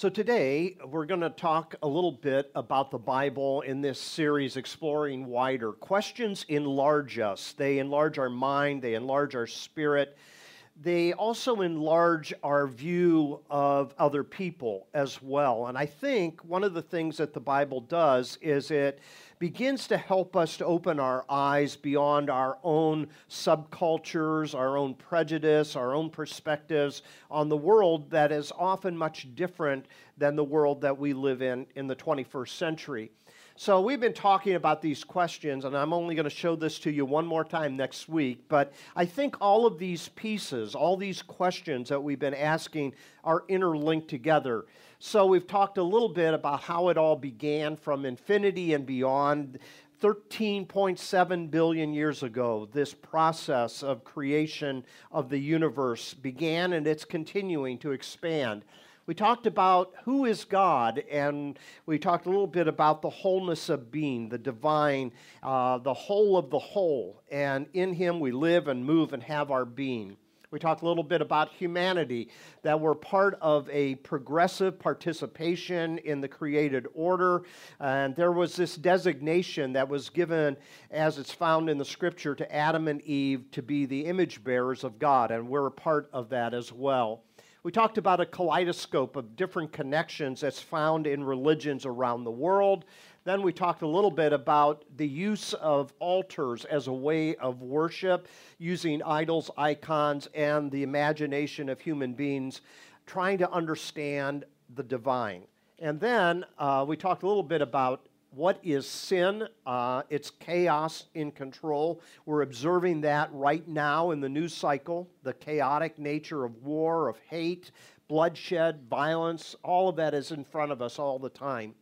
So, today we're going to talk a little bit about the Bible in this series, Exploring Wider. Questions enlarge us, they enlarge our mind, they enlarge our spirit, they also enlarge our view of other people as well. And I think one of the things that the Bible does is it begins to help us to open our eyes beyond our own subcultures, our own prejudice, our own perspectives on the world that is often much different than the world that we live in in the 21st century. So, we've been talking about these questions, and I'm only going to show this to you one more time next week. But I think all of these pieces, all these questions that we've been asking, are interlinked together. So, we've talked a little bit about how it all began from infinity and beyond. 13.7 billion years ago, this process of creation of the universe began and it's continuing to expand. We talked about who is God, and we talked a little bit about the wholeness of being, the divine, uh, the whole of the whole. And in Him we live and move and have our being. We talked a little bit about humanity, that we're part of a progressive participation in the created order. And there was this designation that was given, as it's found in the scripture, to Adam and Eve to be the image bearers of God. And we're a part of that as well. We talked about a kaleidoscope of different connections that's found in religions around the world. Then we talked a little bit about the use of altars as a way of worship, using idols, icons, and the imagination of human beings, trying to understand the divine. And then uh, we talked a little bit about what is sin? Uh, it's chaos in control. We're observing that right now in the news cycle the chaotic nature of war, of hate, bloodshed, violence. All of that is in front of us all the time.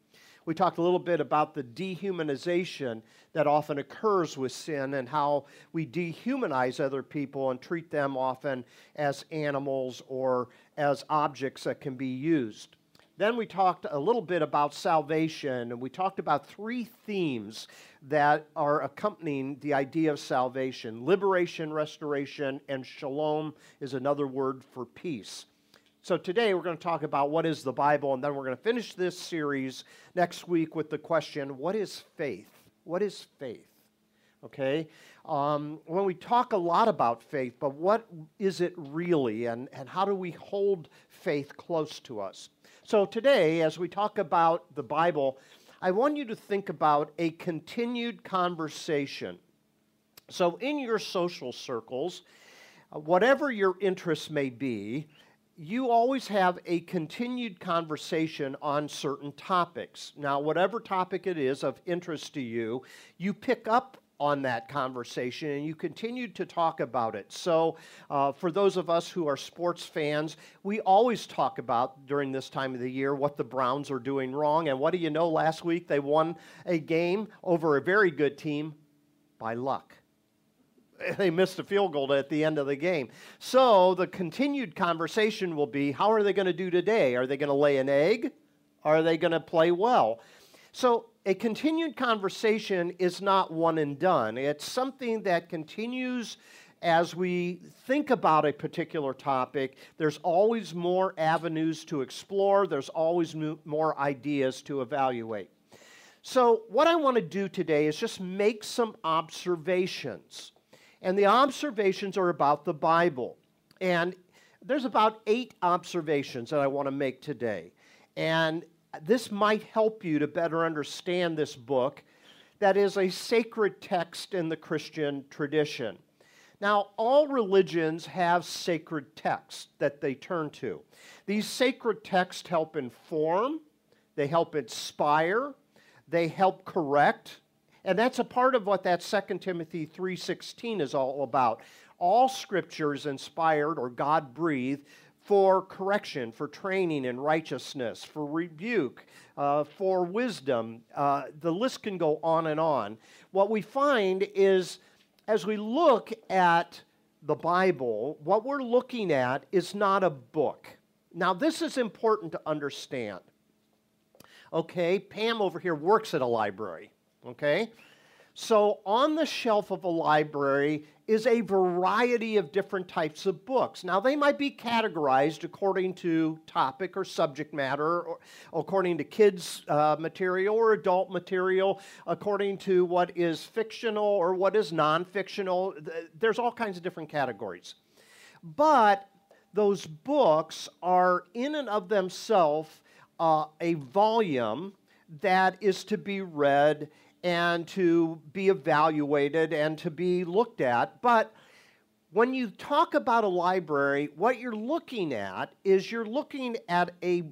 We talked a little bit about the dehumanization that often occurs with sin and how we dehumanize other people and treat them often as animals or as objects that can be used. Then we talked a little bit about salvation, and we talked about three themes that are accompanying the idea of salvation liberation, restoration, and shalom is another word for peace. So today we're going to talk about what is the Bible, and then we're going to finish this series next week with the question what is faith? What is faith? Okay? Um, when we talk a lot about faith, but what is it really, and, and how do we hold faith close to us? So today, as we talk about the Bible, I want you to think about a continued conversation. So, in your social circles, uh, whatever your interests may be, you always have a continued conversation on certain topics. Now, whatever topic it is of interest to you, you pick up on that conversation and you continued to talk about it. So, uh, for those of us who are sports fans, we always talk about during this time of the year what the Browns are doing wrong. And what do you know? Last week they won a game over a very good team by luck. They missed a field goal at the end of the game. So, the continued conversation will be how are they going to do today? Are they going to lay an egg? Are they going to play well? So, a continued conversation is not one and done. It's something that continues as we think about a particular topic. There's always more avenues to explore, there's always more ideas to evaluate. So, what I want to do today is just make some observations. And the observations are about the Bible. And there's about eight observations that I want to make today. And this might help you to better understand this book that is a sacred text in the Christian tradition. Now, all religions have sacred texts that they turn to. These sacred texts help inform, they help inspire, they help correct, and that's a part of what that 2 Timothy 3:16 is all about. All scripture is inspired or God-breathed for correction, for training in righteousness, for rebuke, uh, for wisdom. Uh, the list can go on and on. What we find is as we look at the Bible, what we're looking at is not a book. Now, this is important to understand. Okay, Pam over here works at a library. Okay? So, on the shelf of a library is a variety of different types of books. Now, they might be categorized according to topic or subject matter, or according to kids' uh, material or adult material, according to what is fictional or what is non fictional. There's all kinds of different categories. But those books are, in and of themselves, uh, a volume that is to be read and to be evaluated and to be looked at. But when you talk about a library, what you're looking at is you're looking at a,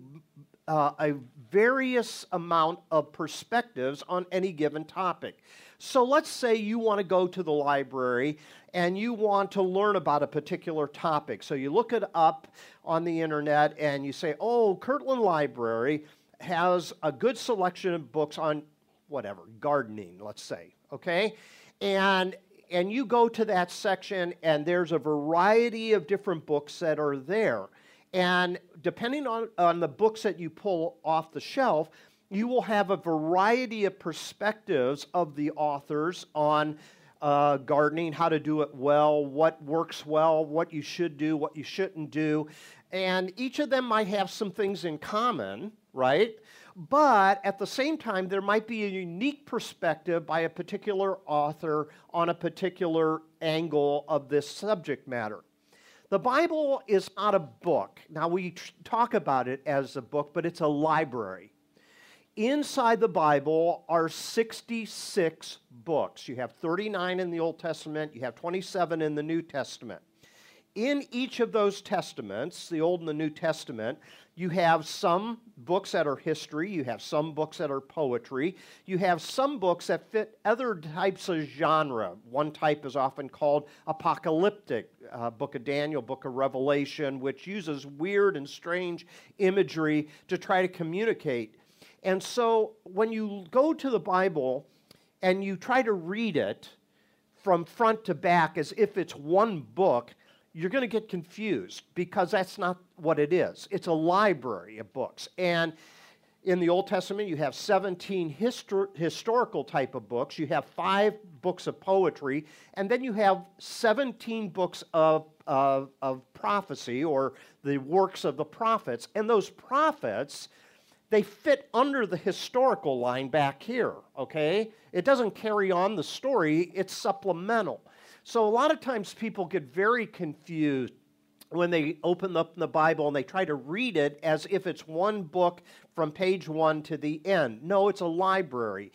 uh, a various amount of perspectives on any given topic. So let's say you want to go to the library and you want to learn about a particular topic. So you look it up on the internet and you say, oh, Kirtland Library has a good selection of books on whatever, gardening, let's say, okay? And and you go to that section and there's a variety of different books that are there. And depending on, on the books that you pull off the shelf, you will have a variety of perspectives of the authors on uh, gardening, how to do it well, what works well, what you should do, what you shouldn't do. And each of them might have some things in common, right? But at the same time, there might be a unique perspective by a particular author on a particular angle of this subject matter. The Bible is not a book. Now, we talk about it as a book, but it's a library. Inside the Bible are 66 books. You have 39 in the Old Testament, you have 27 in the New Testament. In each of those testaments, the Old and the New Testament, you have some books that are history, you have some books that are poetry, you have some books that fit other types of genre. One type is often called apocalyptic, uh, Book of Daniel, Book of Revelation, which uses weird and strange imagery to try to communicate. And so when you go to the Bible and you try to read it from front to back as if it's one book, you're going to get confused because that's not what it is. It's a library of books. And in the Old Testament, you have 17 histor- historical type of books, you have five books of poetry, and then you have 17 books of, of, of prophecy or the works of the prophets. And those prophets, they fit under the historical line back here, okay? It doesn't carry on the story, it's supplemental. So a lot of times people get very confused when they open up the Bible and they try to read it as if it's one book from page one to the end. No, it's a library.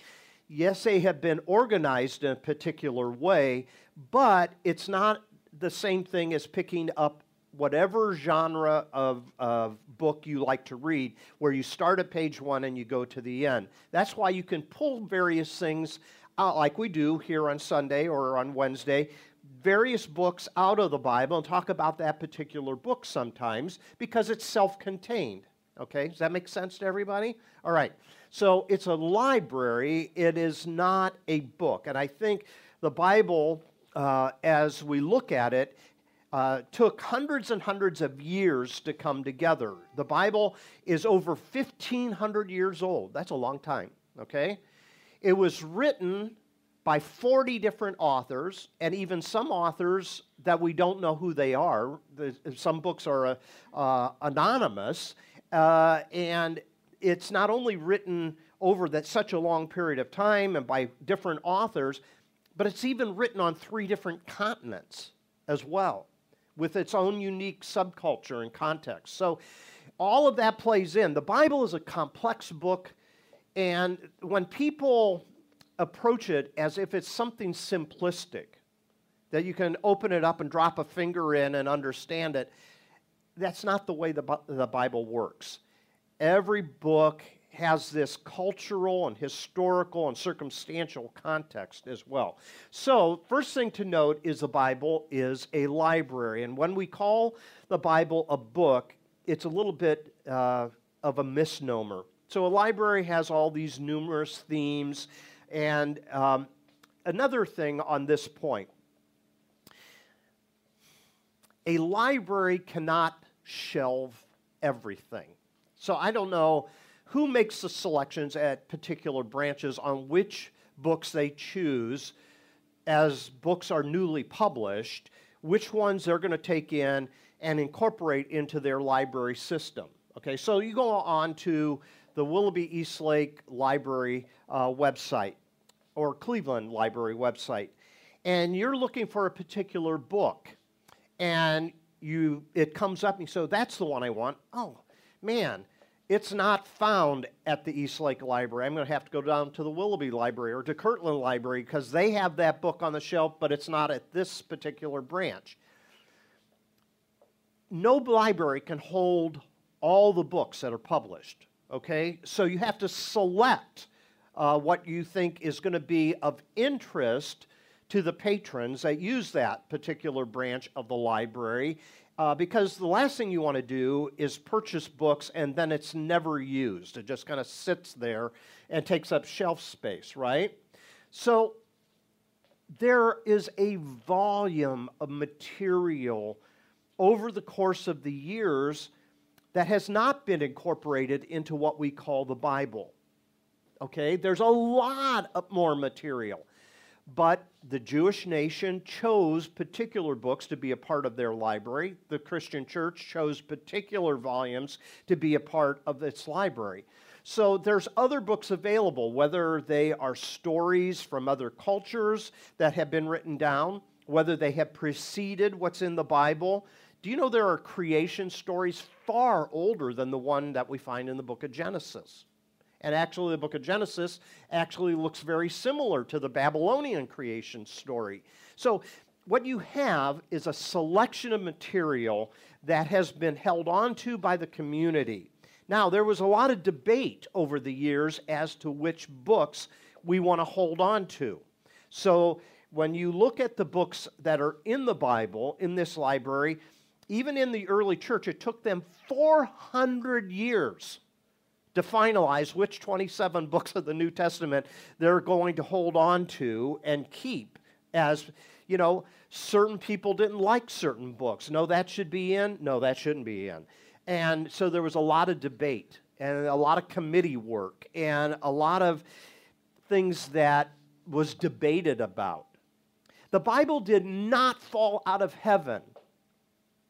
Yes, they have been organized in a particular way, but it's not the same thing as picking up whatever genre of, of book you like to read, where you start at page one and you go to the end. That's why you can pull various things uh, like we do here on Sunday or on Wednesday, various books out of the Bible and talk about that particular book sometimes because it's self contained. Okay, does that make sense to everybody? All right, so it's a library, it is not a book. And I think the Bible, uh, as we look at it, uh, took hundreds and hundreds of years to come together. The Bible is over 1,500 years old. That's a long time, okay? It was written by 40 different authors, and even some authors that we don't know who they are. Some books are uh, anonymous, uh, and it's not only written over that such a long period of time and by different authors, but it's even written on three different continents as well, with its own unique subculture and context. So all of that plays in. The Bible is a complex book and when people approach it as if it's something simplistic, that you can open it up and drop a finger in and understand it, that's not the way the, the Bible works. Every book has this cultural and historical and circumstantial context as well. So, first thing to note is the Bible is a library. And when we call the Bible a book, it's a little bit uh, of a misnomer. So a library has all these numerous themes. And um, another thing on this point a library cannot shelve everything. So I don't know who makes the selections at particular branches on which books they choose as books are newly published, which ones they're going to take in and incorporate into their library system. Okay, so you go on to the Willoughby Eastlake Library uh, website or Cleveland Library website, and you're looking for a particular book, and you it comes up and you say, "That's the one I want." Oh, man, it's not found at the Eastlake Library. I'm going to have to go down to the Willoughby Library or to Kirtland Library because they have that book on the shelf, but it's not at this particular branch. No library can hold all the books that are published, okay? So you have to select uh, what you think is going to be of interest to the patrons that use that particular branch of the library uh, because the last thing you want to do is purchase books and then it's never used. It just kind of sits there and takes up shelf space, right? So there is a volume of material over the course of the years that has not been incorporated into what we call the Bible. Okay, there's a lot more material. But the Jewish nation chose particular books to be a part of their library. The Christian church chose particular volumes to be a part of its library. So there's other books available, whether they are stories from other cultures that have been written down, whether they have preceded what's in the Bible. Do you know there are creation stories far older than the one that we find in the book of Genesis? And actually, the book of Genesis actually looks very similar to the Babylonian creation story. So, what you have is a selection of material that has been held onto by the community. Now, there was a lot of debate over the years as to which books we want to hold on to. So, when you look at the books that are in the Bible, in this library, even in the early church, it took them 400 years to finalize which 27 books of the New Testament they're going to hold on to and keep as, you know, certain people didn't like certain books. No, that should be in. No, that shouldn't be in. And so there was a lot of debate and a lot of committee work and a lot of things that was debated about. The Bible did not fall out of heaven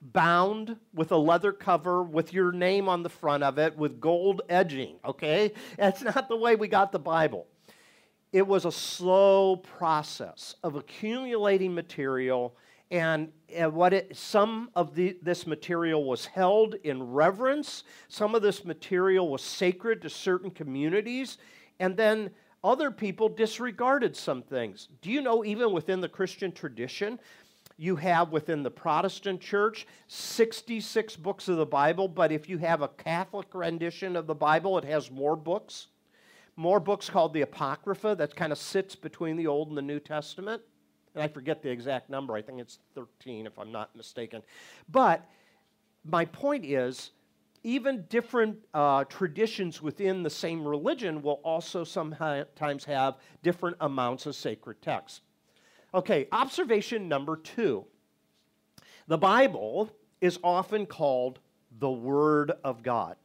bound with a leather cover with your name on the front of it with gold edging, okay? That's not the way we got the Bible. It was a slow process of accumulating material and, what it, some of the, this material was held in reverence some of this material was sacred to certain communities and then other people disregarded some things do you know even within the christian tradition you have within the Protestant church 66 books of the Bible, but if you have a Catholic rendition of the Bible, it has more books. More books called the Apocrypha that kind of sits between the Old and the New Testament. And I forget the exact number, I think it's 13 if I'm not mistaken. But my point is, even different uh, traditions within the same religion will also sometimes have different amounts of sacred texts. Okay, observation number two. The Bible is often called the Word of God.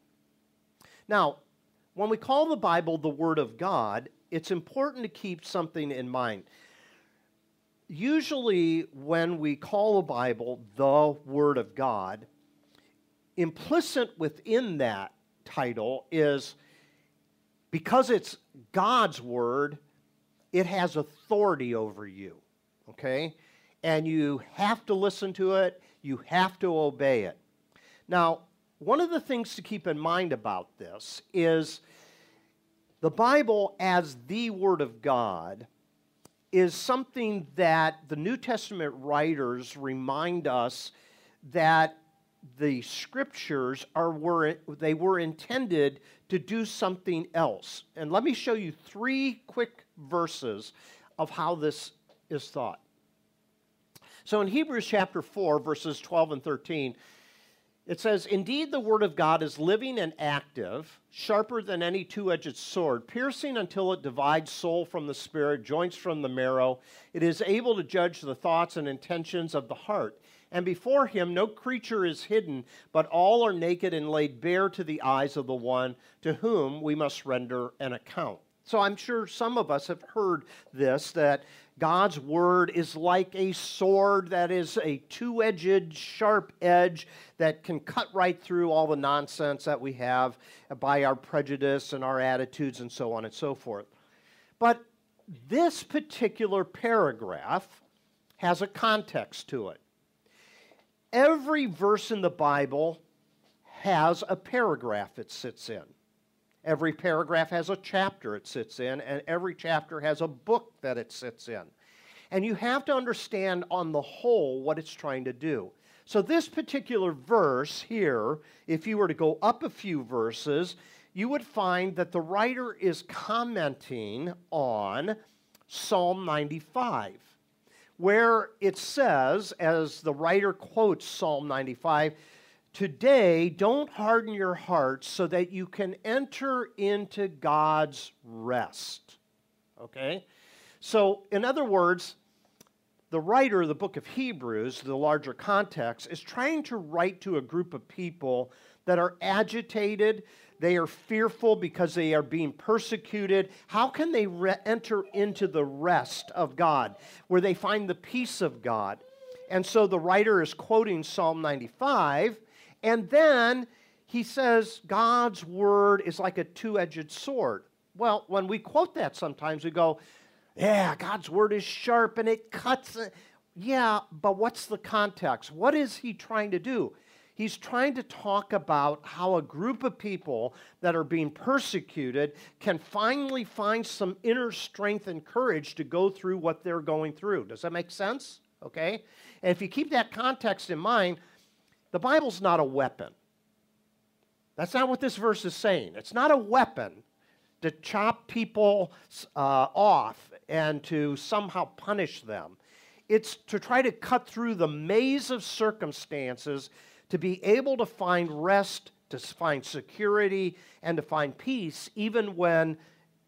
Now, when we call the Bible the Word of God, it's important to keep something in mind. Usually, when we call the Bible the Word of God, implicit within that title is because it's God's Word, it has authority over you okay? And you have to listen to it, you have to obey it. Now, one of the things to keep in mind about this is the Bible as the Word of God is something that the New Testament writers remind us that the scriptures are were they were intended to do something else. And let me show you three quick verses of how this is thought. So in Hebrews chapter 4, verses 12 and 13, it says, Indeed, the word of God is living and active, sharper than any two edged sword, piercing until it divides soul from the spirit, joints from the marrow. It is able to judge the thoughts and intentions of the heart. And before him no creature is hidden, but all are naked and laid bare to the eyes of the one to whom we must render an account. So I'm sure some of us have heard this that God's word is like a sword that is a two edged, sharp edge that can cut right through all the nonsense that we have by our prejudice and our attitudes and so on and so forth. But this particular paragraph has a context to it. Every verse in the Bible has a paragraph it sits in. Every paragraph has a chapter it sits in, and every chapter has a book that it sits in. And you have to understand on the whole what it's trying to do. So, this particular verse here, if you were to go up a few verses, you would find that the writer is commenting on Psalm 95, where it says, as the writer quotes Psalm 95, Today, don't harden your hearts so that you can enter into God's rest. Okay? So, in other words, the writer of the book of Hebrews, the larger context, is trying to write to a group of people that are agitated, they are fearful because they are being persecuted. How can they re- enter into the rest of God, where they find the peace of God? And so the writer is quoting Psalm 95 and then he says, God's word is like a two edged sword. Well, when we quote that sometimes, we go, yeah, God's word is sharp and it cuts. Yeah, but what's the context? What is he trying to do? He's trying to talk about how a group of people that are being persecuted can finally find some inner strength and courage to go through what they're going through. Does that make sense? Okay? And if you keep that context in mind, the Bible's not a weapon. That's not what this verse is saying. It's not a weapon to chop people uh, off and to somehow punish them. It's to try to cut through the maze of circumstances to be able to find rest, to find security, and to find peace, even when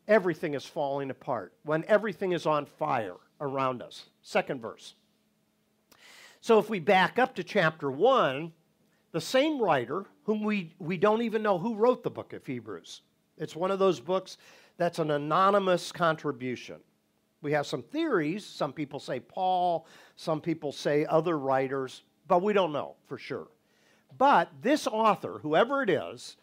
everything is falling apart, when everything is on fire around us. Second verse. So if we back up to chapter 1, the same writer, whom we, we don't even know who wrote the book of Hebrews, it's one of those books that's an anonymous contribution. We have some theories. Some people say Paul, some people say other writers, but we don't know for sure. But this author, whoever it is,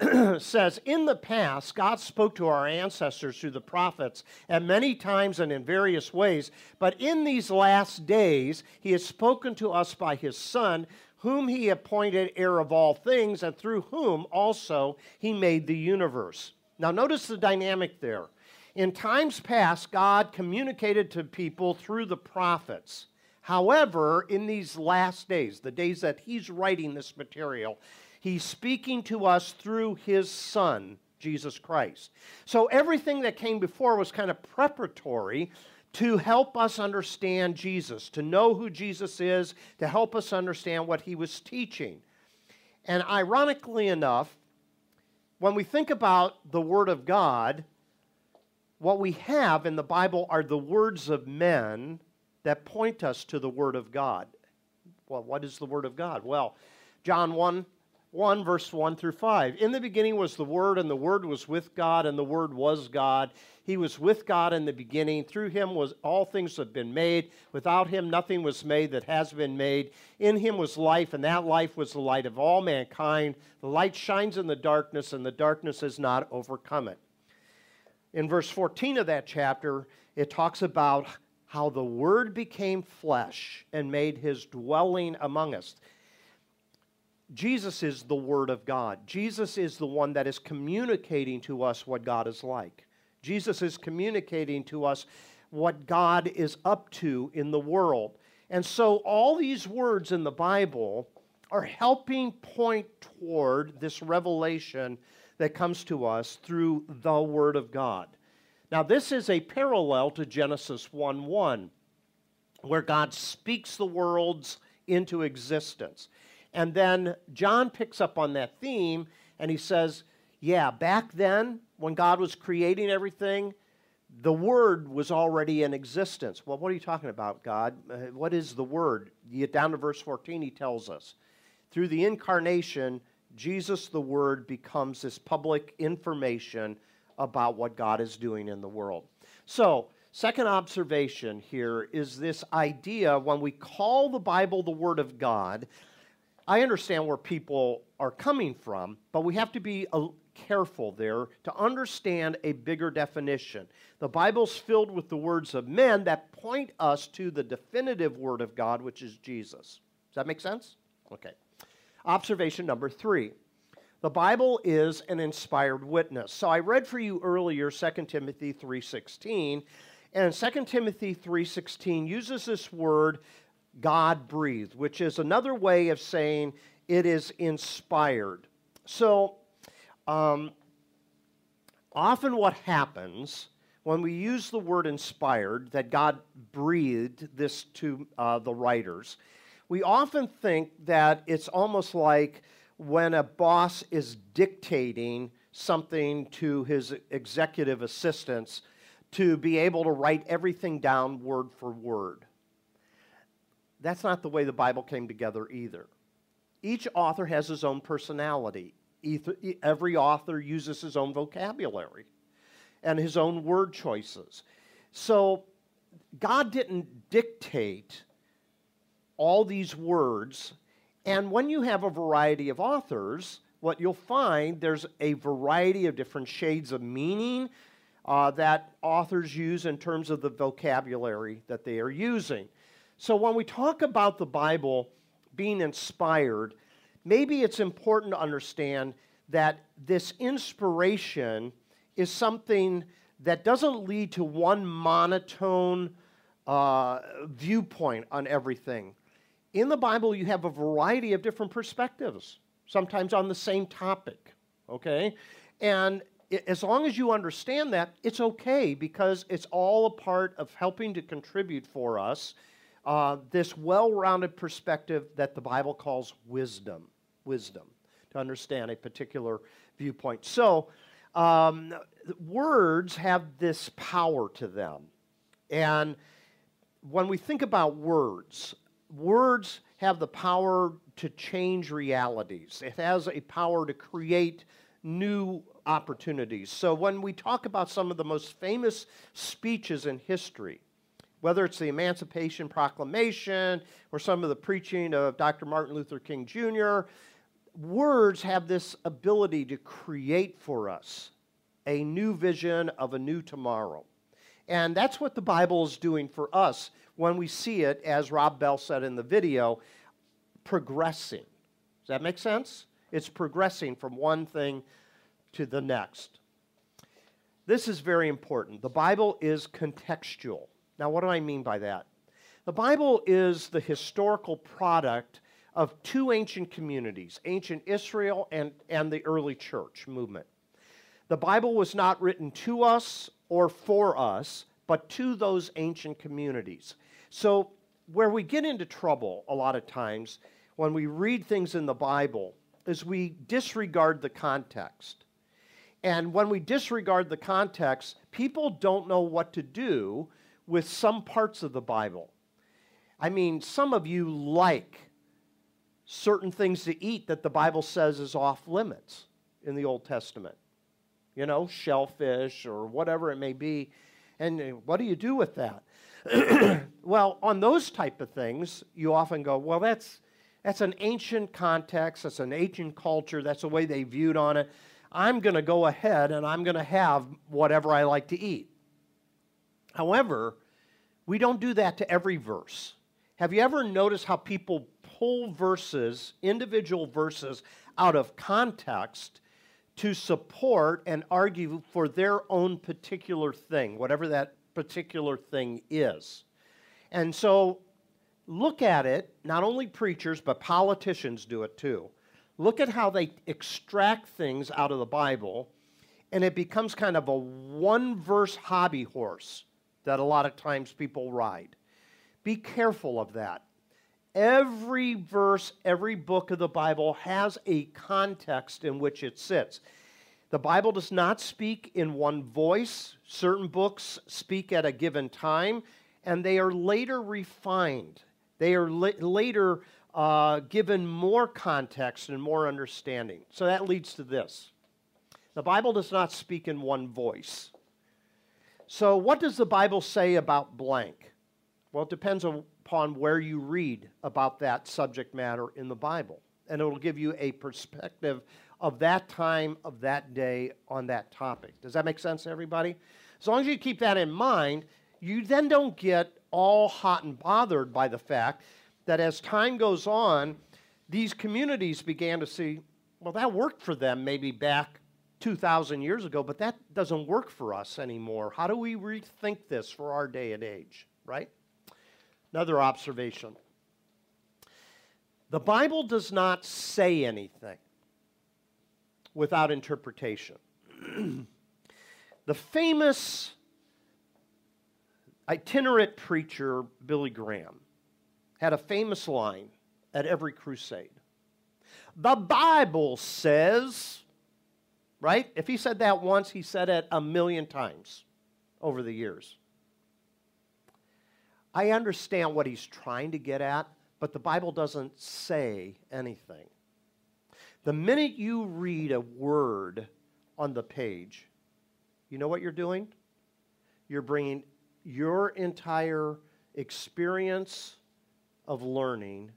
says, In the past, God spoke to our ancestors through the prophets at many times and in various ways, but in these last days, He has spoken to us by His Son, whom He appointed heir of all things, and through whom also He made the universe. Now, notice the dynamic there. In times past, God communicated to people through the prophets. However, in these last days, the days that He's writing this material, He's speaking to us through his Son, Jesus Christ. So everything that came before was kind of preparatory to help us understand Jesus, to know who Jesus is, to help us understand what he was teaching. And ironically enough, when we think about the Word of God, what we have in the Bible are the words of men that point us to the Word of God. Well, what is the Word of God? Well, John 1 1, verse 1 through 5. In the beginning was the Word, and the Word was with God, and the Word was God. He was with God in the beginning. Through him was all things have been made. Without him nothing was made that has been made. In him was life, and that life was the light of all mankind. The light shines in the darkness, and the darkness has not overcome it. In verse 14 of that chapter, it talks about how the Word became flesh and made his dwelling among us. Jesus is the Word of God. Jesus is the one that is communicating to us what God is like. Jesus is communicating to us what God is up to in the world. And so, all these words in the Bible are helping point toward this revelation that comes to us through the Word of God. Now, this is a parallel to Genesis 1 1, where God speaks the worlds into existence. And then John picks up on that theme and he says, Yeah, back then, when God was creating everything, the Word was already in existence. Well, what are you talking about, God? Uh, what is the Word? You get down to verse 14, he tells us. Through the incarnation, Jesus, the Word, becomes this public information about what God is doing in the world. So, second observation here is this idea when we call the Bible the Word of God, I understand where people are coming from, but we have to be uh, careful there to understand a bigger definition. The Bible's filled with the words of men that point us to the definitive Word of God, which is Jesus. Does that make sense? Okay. Observation number three. The Bible is an inspired witness. So I read for you earlier 2 Timothy 3:16, and 2 Timothy 3:16 uses this word God breathed, which is another way of saying it is inspired. So um, often what happens when we use the word inspired, that God breathed this to uh, the writers, we often think that it's almost like when a boss is dictating something to his executive assistants to be able to write everything down word for word. That's not the way the Bible came together either. Each author has his own personality. Every author uses his own vocabulary and his own word choices. So God didn't dictate all these words and when you have a variety of authors, what you'll find there's a variety of different shades of meaning uh, that authors use in terms of the vocabulary that they are using. So when we talk about the Bible being inspired, maybe it's important to understand that this inspiration is something that doesn't lead to one monotone uh, viewpoint on everything in the Bible, you have a variety of different perspectives, sometimes on the same topic, okay? And as long as you understand that, it's okay because it's all a part of helping to contribute for us uh, this well rounded perspective that the Bible calls wisdom. Wisdom, to understand a particular viewpoint. So, um, words have this power to them. And when we think about words, words have the power to change realities. It has a power to create new opportunities. So when we talk about some of the most famous speeches in history, whether it's the Emancipation Proclamation or some of the preaching of Dr. Martin Luther King Jr., words have this ability to create for us a new vision of a new tomorrow. And that's what the Bible is doing for us when we see it, as Rob Bell said in the video, progressing. Does that make sense? It's progressing from one thing to the next. This is very important. The Bible is contextual. Now, what do I mean by that? The Bible is the historical product of two ancient communities, ancient Israel and, and the early church movement. The Bible was not written to us or for us, but to those ancient communities. So, where we get into trouble a lot of times when we read things in the Bible is we disregard the context. And when we disregard the context, people don't know what to do with some parts of the Bible. I mean, some of you like certain things to eat that the Bible says is off limits in the Old Testament. You know, shellfish or whatever it may be. And what do you do with that? well, on those type of things, you often go, well, that's, that's an ancient context, that's an ancient culture, that's the way they viewed on it. I'm going to go ahead and I'm going to have whatever I like to eat. However, we don't do that to every verse. Have you ever noticed how people pull verses, individual verses, out of context to support and argue for their own particular thing, whatever that particular thing is. And so look at it, not only preachers, but politicians do it too. Look at how they extract things out of the Bible, and it becomes kind of a one verse hobby horse that a lot of times people ride. Be careful of that. Every verse, every book of the Bible has a context in which it sits. The Bible does not speak in one voice. Certain books speak at a given time, and they are later refined. They are la- later uh, given more context and more understanding. So that leads to this The Bible does not speak in one voice. So, what does the Bible say about blank? Well, it depends upon where you read about that subject matter in the Bible. And it will give you a perspective of that time, of that day, on that topic. Does that make sense to everybody? As long as you keep that in mind, you then don't get all hot and bothered by the fact that as time goes on, these communities began to see, well, that worked for them maybe back 2,000 years ago, but that doesn't work for us anymore. How do we rethink this for our day and age, right? Another observation the Bible does not say anything without interpretation. the famous itinerant preacher, Billy Graham, had a famous line at every crusade. The Bible says, right? If he said that once, he said it a million times over the years. I understand what he's trying to get at, but the Bible doesn't say anything. The minute you read a word on the page, you know what you're doing? You're bringing your entire experience of learning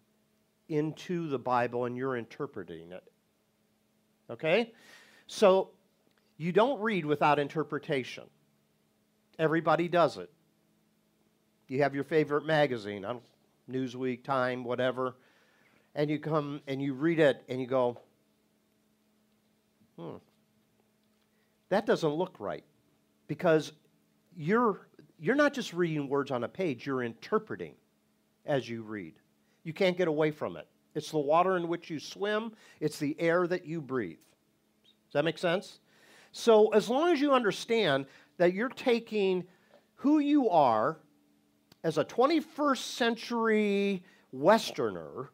into the Bible and you're interpreting it. Okay? So you don't read without interpretation. Everybody does it. You have your favorite magazine, Newsweek, Time, whatever, and you come and you read it and you go, hmm, that doesn't look right. Because you're, you're not just reading words on a page, you're interpreting as you read. You can't get away from it. It's the water in which you swim, it's the air that you breathe. Does that make sense? So, as long as you understand that you're taking who you are as a 21st century Westerner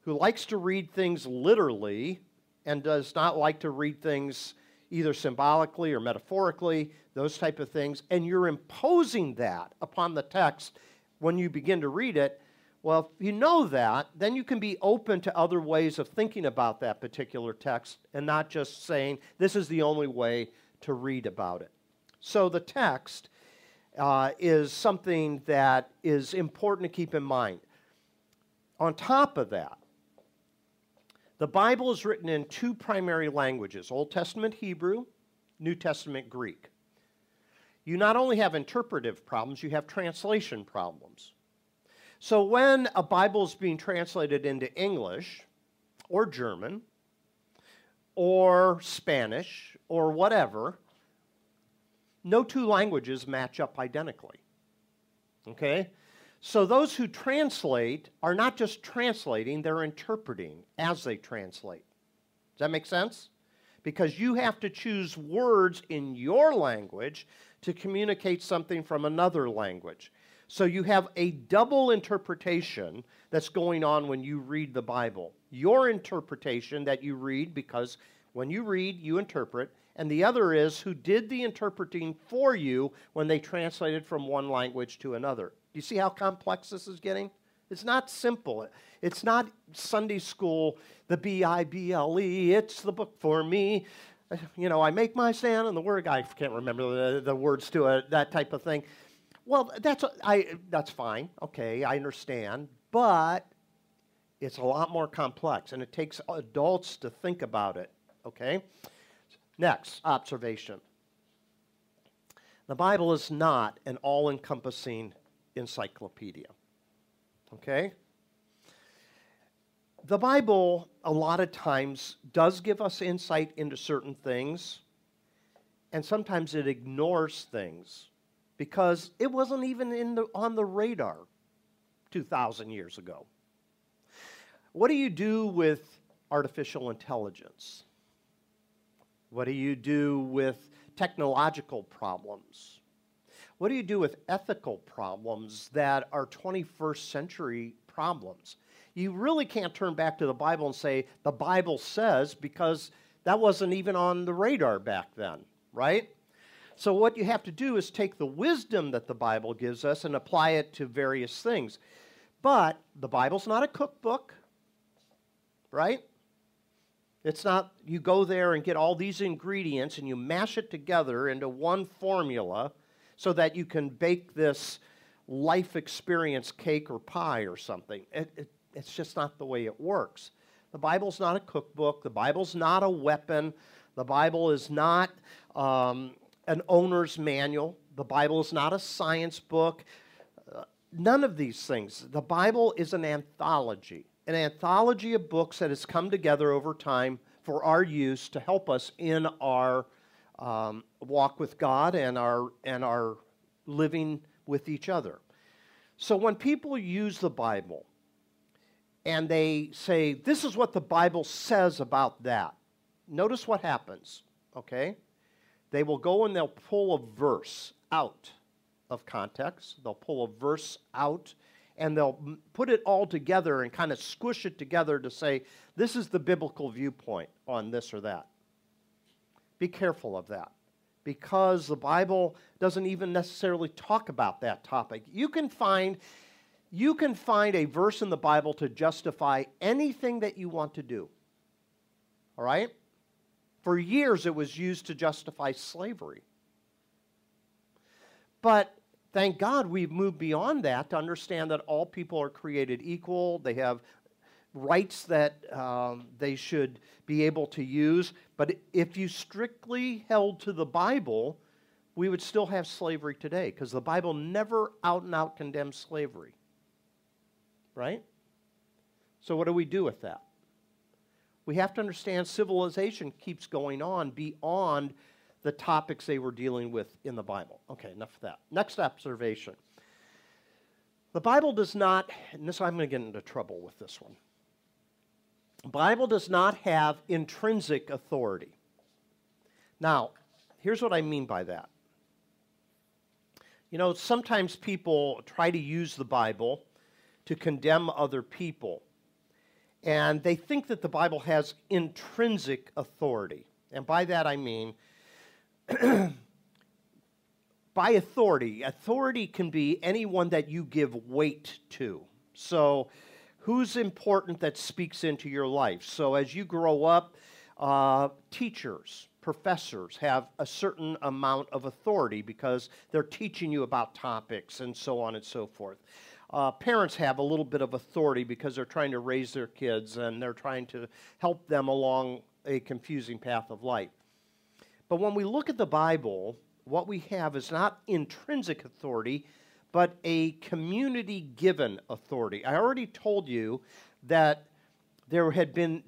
who likes to read things literally and does not like to read things either symbolically or metaphorically, those type of things, and you're imposing that upon the text when you begin to read it, well, if you know that, then you can be open to other ways of thinking about that particular text and not just saying, this is the only way to read about it. So the text uh, is something that is important to keep in mind. On top of that, the Bible is written in two primary languages Old Testament Hebrew, New Testament Greek. You not only have interpretive problems, you have translation problems. So when a Bible is being translated into English or German or Spanish or whatever, no two languages match up identically. Okay? So those who translate are not just translating, they're interpreting as they translate. Does that make sense? Because you have to choose words in your language to communicate something from another language. So you have a double interpretation that's going on when you read the Bible. Your interpretation that you read, because when you read, you interpret, and the other is who did the interpreting for you when they translated from one language to another. Do you see how complex this is getting? It's not simple. It's not Sunday school, the B I B L E, it's the book for me. You know, I make my stand on the word. I can't remember the, the words to it, that type of thing. Well, that's, I, that's fine. Okay, I understand. But it's a lot more complex, and it takes adults to think about it. Okay? Next observation the Bible is not an all encompassing encyclopedia. Okay? The Bible, a lot of times, does give us insight into certain things, and sometimes it ignores things because it wasn't even in the, on the radar 2,000 years ago. What do you do with artificial intelligence? What do you do with technological problems? What do you do with ethical problems that are 21st century problems? You really can't turn back to the Bible and say, the Bible says, because that wasn't even on the radar back then, right? So, what you have to do is take the wisdom that the Bible gives us and apply it to various things. But the Bible's not a cookbook, right? It's not you go there and get all these ingredients and you mash it together into one formula so that you can bake this life experience cake or pie or something. It, it, it's just not the way it works. The Bible's not a cookbook, the Bible's not a weapon, the Bible is not um, an owner's manual, the Bible is not a science book. Uh, none of these things. The Bible is an anthology, an anthology of books that has come together over time for our use to help us in our um, walk with God and our, and our living with each other. So when people use the Bible and they say, This is what the Bible says about that, notice what happens, okay? They will go and they'll pull a verse out of context, they'll pull a verse out and they'll put it all together and kind of squish it together to say, this is the biblical viewpoint on this or that. Be careful of that because the Bible doesn't even necessarily talk about that topic. You can find you can find a verse in the Bible to justify anything that you want to do. All right? For years it was used to justify slavery. But thank God we've moved beyond that to understand that all people are created equal. They have rights that um, they should be able to use. But if you strictly held to the Bible, we would still have slavery today because the Bible never out and out condemns slavery. Right? So, what do we do with that? We have to understand civilization keeps going on beyond the topics they were dealing with in the Bible. Okay, enough of that. Next observation. The Bible does not, and this I'm going to get into trouble with this one. Bible does not have intrinsic authority. Now, here's what I mean by that. You know, sometimes people try to use the Bible to condemn other people, and they think that the Bible has intrinsic authority. And by that I mean, by authority, authority can be anyone that you give weight to. So, who's important that speaks into your life. So as you grow up, uh, teachers, professors have a certain amount of authority because they're teaching you about topics and so on and so forth. Uh, parents have a little bit of authority because they're trying to raise their kids and they're trying to help them along a confusing path of life. But when we look at the Bible, what we have is not intrinsic authority, but a community given authority. I already told you that there had been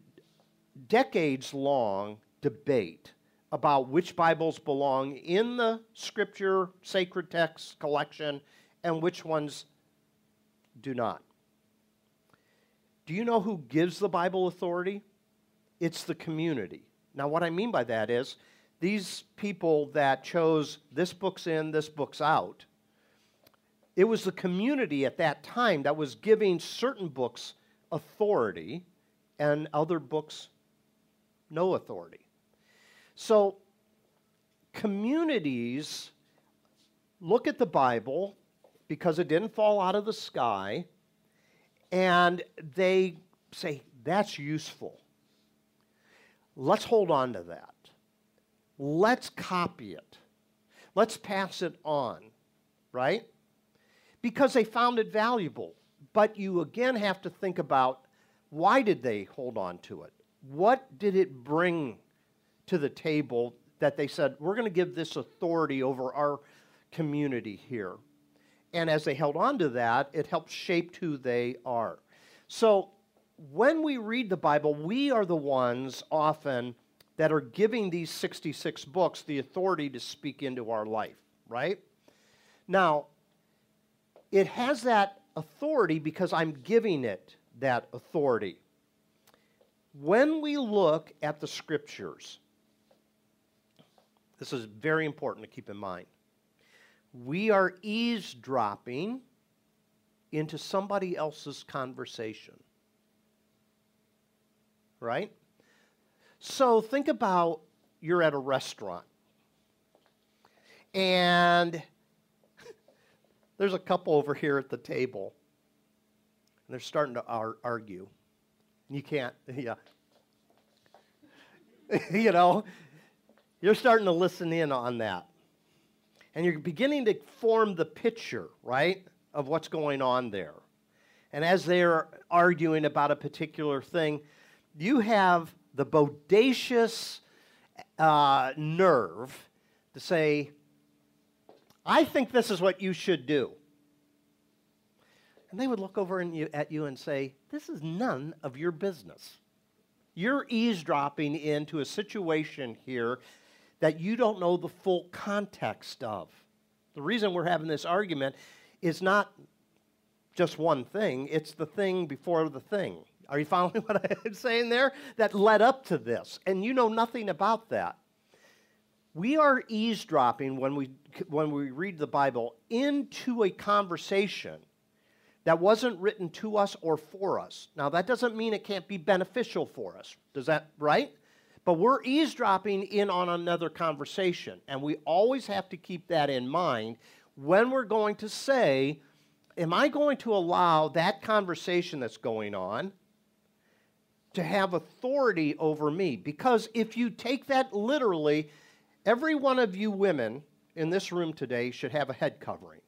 decades long debate about which Bibles belong in the scripture, sacred text collection, and which ones do not. Do you know who gives the Bible authority? It's the community. Now, what I mean by that is these people that chose this book's in, this book's out, it was the community at that time that was giving certain books authority and other books no authority. So, communities look at the Bible because it didn't fall out of the sky and they say, that's useful. Let's hold on to that. Let's copy it. Let's pass it on, right? because they found it valuable. But you again have to think about why did they hold on to it? What did it bring to the table that they said, we're going to give this authority over our community here? And as they held on to that, it helped shape who they are. So when we read the Bible, we are the ones often that are giving these 66 books the authority to speak into our life, right? Now, it has that authority because I'm giving it that authority. When we look at the scriptures, this is very important to keep in mind. We are eavesdropping into somebody else's conversation. Right? So think about you're at a restaurant and there's a couple over here at the table, and they're starting to ar- argue. You can't, yeah. you know, you're starting to listen in on that. And you're beginning to form the picture, right, of what's going on there. And as they're arguing about a particular thing, you have the bodacious uh, nerve to say, I think this is what you should do. And they would look over you, at you and say, This is none of your business. You're eavesdropping into a situation here that you don't know the full context of. The reason we're having this argument is not just one thing, it's the thing before the thing. Are you following what I'm saying there? That led up to this, and you know nothing about that. We are eavesdropping when we, when we read the Bible into a conversation that wasn't written to us or for us. Now, that doesn't mean it can't be beneficial for us. Does that, right? But we're eavesdropping in on another conversation, and we always have to keep that in mind when we're going to say, Am I going to allow that conversation that's going on to have authority over me? Because if you take that literally, every one of you women in this room today should have a head covering.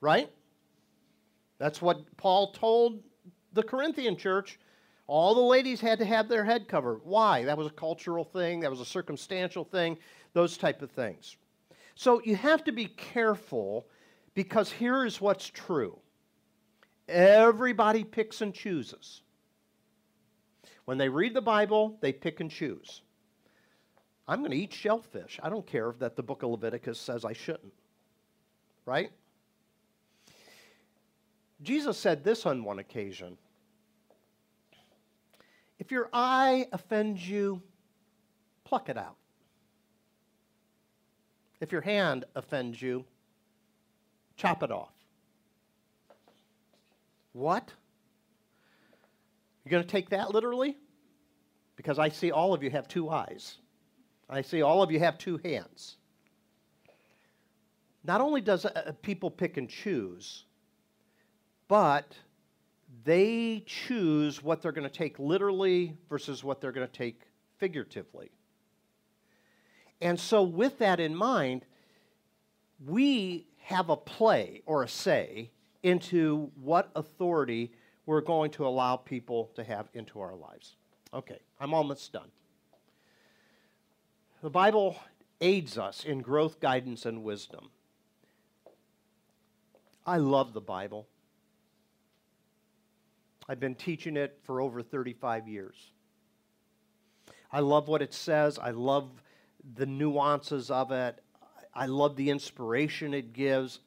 Right? That's what Paul told the Corinthian church. All the ladies had to have their head covered. Why? That was a cultural thing, that was a circumstantial thing, those type of things. So you have to be careful because here is what's true. Everybody picks and chooses. When they read the Bible, they pick and choose. I'm going to eat shellfish. I don't care that the book of Leviticus says I shouldn't. Right? Jesus said this on one occasion If your eye offends you, pluck it out. If your hand offends you, chop it off. What? You're going to take that literally? Because I see all of you have two eyes. I see all of you have two hands. Not only does uh, people pick and choose, but they choose what they're going to take literally versus what they're going to take figuratively. And so, with that in mind, we have a play or a say into what authority we're going to allow people to have into our lives. Okay, I'm almost done. The Bible aids us in growth, guidance, and wisdom. I love the Bible. I've been teaching it for over 35 years. I love what it says. I love the nuances of it. I love the inspiration it gives.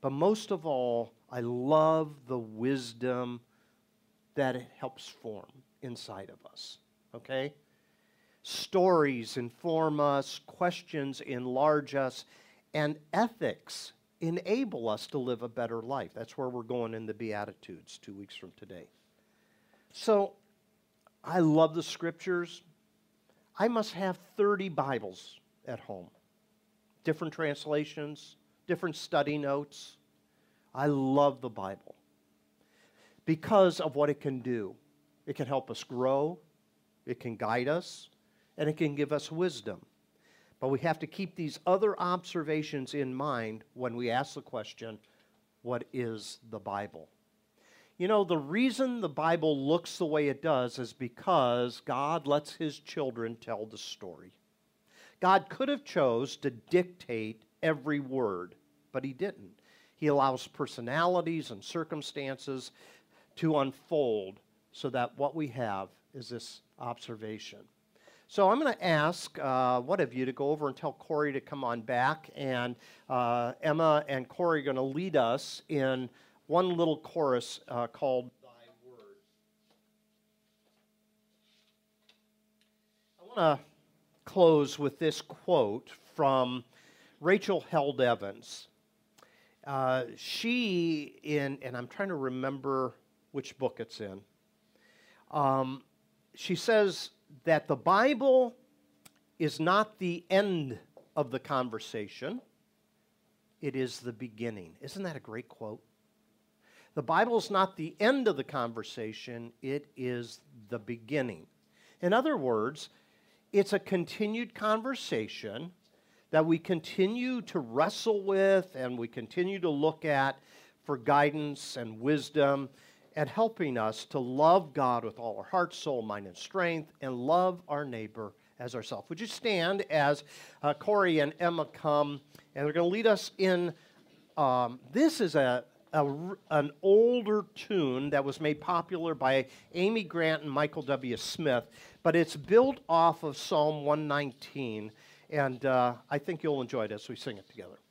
But most of all, I love the wisdom that it helps form inside of us. Okay? Stories inform us, questions enlarge us, and ethics enable us to live a better life. That's where we're going in the Beatitudes two weeks from today. So I love the scriptures. I must have 30 Bibles at home, different translations, different study notes. I love the Bible because of what it can do. It can help us grow, it can guide us, and it can give us wisdom. But we have to keep these other observations in mind when we ask the question what is the Bible? You know, the reason the Bible looks the way it does is because God lets his children tell the story. God could have chose to dictate every word, but he didn't. He allows personalities and circumstances to unfold so that what we have is this observation. So I'm going to ask uh, one of you to go over and tell Corey to come on back, and uh, Emma and Corey are going to lead us in one little chorus uh, called Thy Word. I want to close with this quote from Rachel Held Evans. Uh, she, in, and I'm trying to remember which book it's in, um, she says that the Bible is not the end of the conversation, it is the beginning. Isn't that a great quote? The Bible is not the end of the conversation, it is the beginning. In other words, it's a continued conversation that we continue to wrestle with and we continue to look at for guidance and wisdom and helping us to love God with all our heart, soul, mind, and strength and love our neighbor as ourselves. Would you stand as uh, Corey and Emma come and they're going to lead us in? Um, this is a, a, an older tune that was made popular by Amy Grant and Michael W. Smith, but it's built off of Psalm 119. And uh, I think you'll enjoy it as we sing it together.